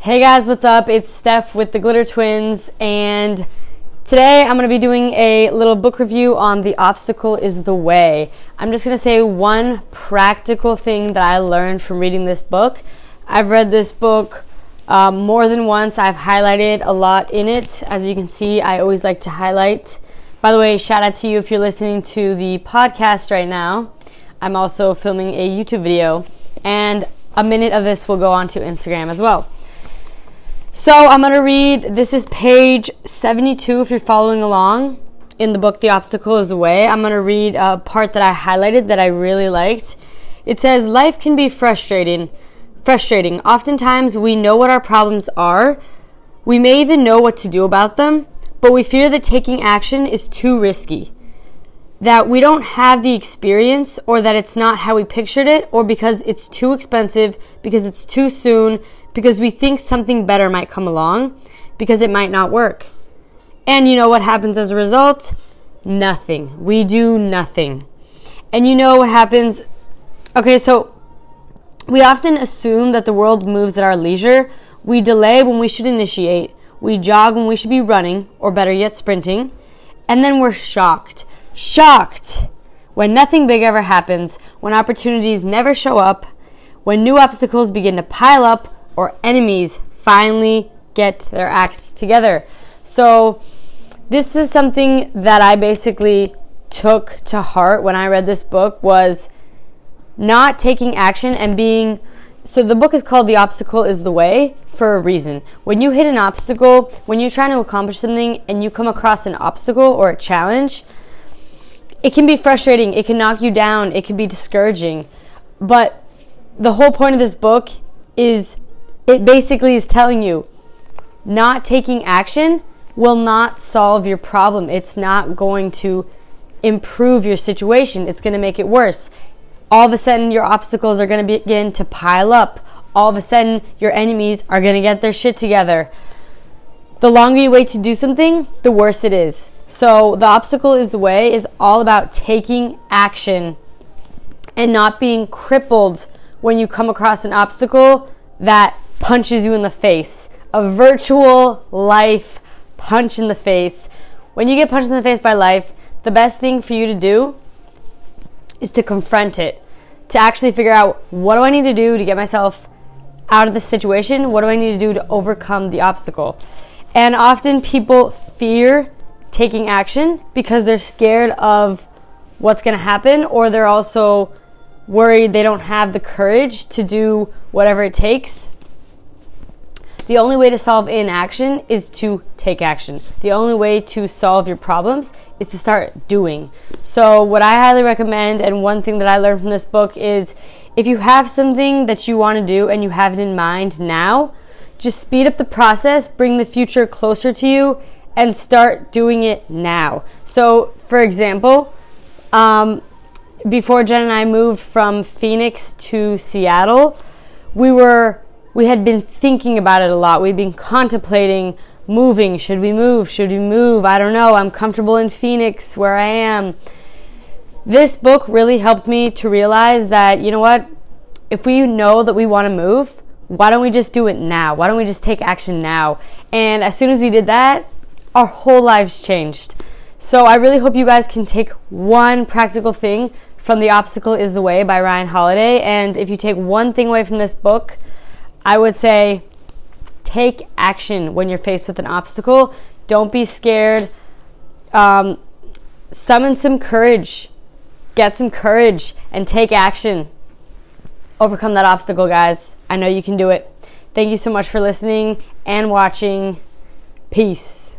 Hey guys, what's up? It's Steph with the Glitter Twins, and today I'm going to be doing a little book review on The Obstacle is the Way. I'm just going to say one practical thing that I learned from reading this book. I've read this book um, more than once, I've highlighted a lot in it. As you can see, I always like to highlight. By the way, shout out to you if you're listening to the podcast right now. I'm also filming a YouTube video, and a minute of this will go onto Instagram as well. So I'm going to read, this is page 72 if you're following along in the book The Obstacle is the Way. I'm going to read a part that I highlighted that I really liked. It says, Life can be frustrating. Frustrating. Oftentimes we know what our problems are. We may even know what to do about them, but we fear that taking action is too risky. That we don't have the experience, or that it's not how we pictured it, or because it's too expensive, because it's too soon, because we think something better might come along, because it might not work. And you know what happens as a result? Nothing. We do nothing. And you know what happens? Okay, so we often assume that the world moves at our leisure. We delay when we should initiate. We jog when we should be running, or better yet, sprinting. And then we're shocked. Shocked! When nothing big ever happens, when opportunities never show up, when new obstacles begin to pile up, or enemies finally get their acts together. So, this is something that I basically took to heart when I read this book was not taking action and being so the book is called The Obstacle is the Way for a reason. When you hit an obstacle, when you're trying to accomplish something and you come across an obstacle or a challenge, it can be frustrating, it can knock you down, it can be discouraging. But the whole point of this book is it basically is telling you not taking action will not solve your problem. It's not going to improve your situation. It's going to make it worse. All of a sudden, your obstacles are going to begin to pile up. All of a sudden, your enemies are going to get their shit together. The longer you wait to do something, the worse it is. So, the obstacle is the way is all about taking action and not being crippled when you come across an obstacle that punches you in the face. A virtual life punch in the face. When you get punched in the face by life, the best thing for you to do is to confront it, to actually figure out what do I need to do to get myself out of the situation? What do I need to do to overcome the obstacle? And often people fear taking action because they're scared of what's going to happen, or they're also worried they don't have the courage to do whatever it takes the only way to solve inaction is to take action. The only way to solve your problems is to start doing. So, what I highly recommend, and one thing that I learned from this book is if you have something that you want to do and you have it in mind now, just speed up the process, bring the future closer to you, and start doing it now. So, for example, um, before Jen and I moved from Phoenix to Seattle, we were we had been thinking about it a lot. We'd been contemplating moving. Should we move? Should we move? I don't know. I'm comfortable in Phoenix where I am. This book really helped me to realize that, you know what? If we know that we want to move, why don't we just do it now? Why don't we just take action now? And as soon as we did that, our whole lives changed. So I really hope you guys can take one practical thing from The Obstacle is the Way by Ryan Holiday. And if you take one thing away from this book, I would say take action when you're faced with an obstacle. Don't be scared. Um, summon some courage. Get some courage and take action. Overcome that obstacle, guys. I know you can do it. Thank you so much for listening and watching. Peace.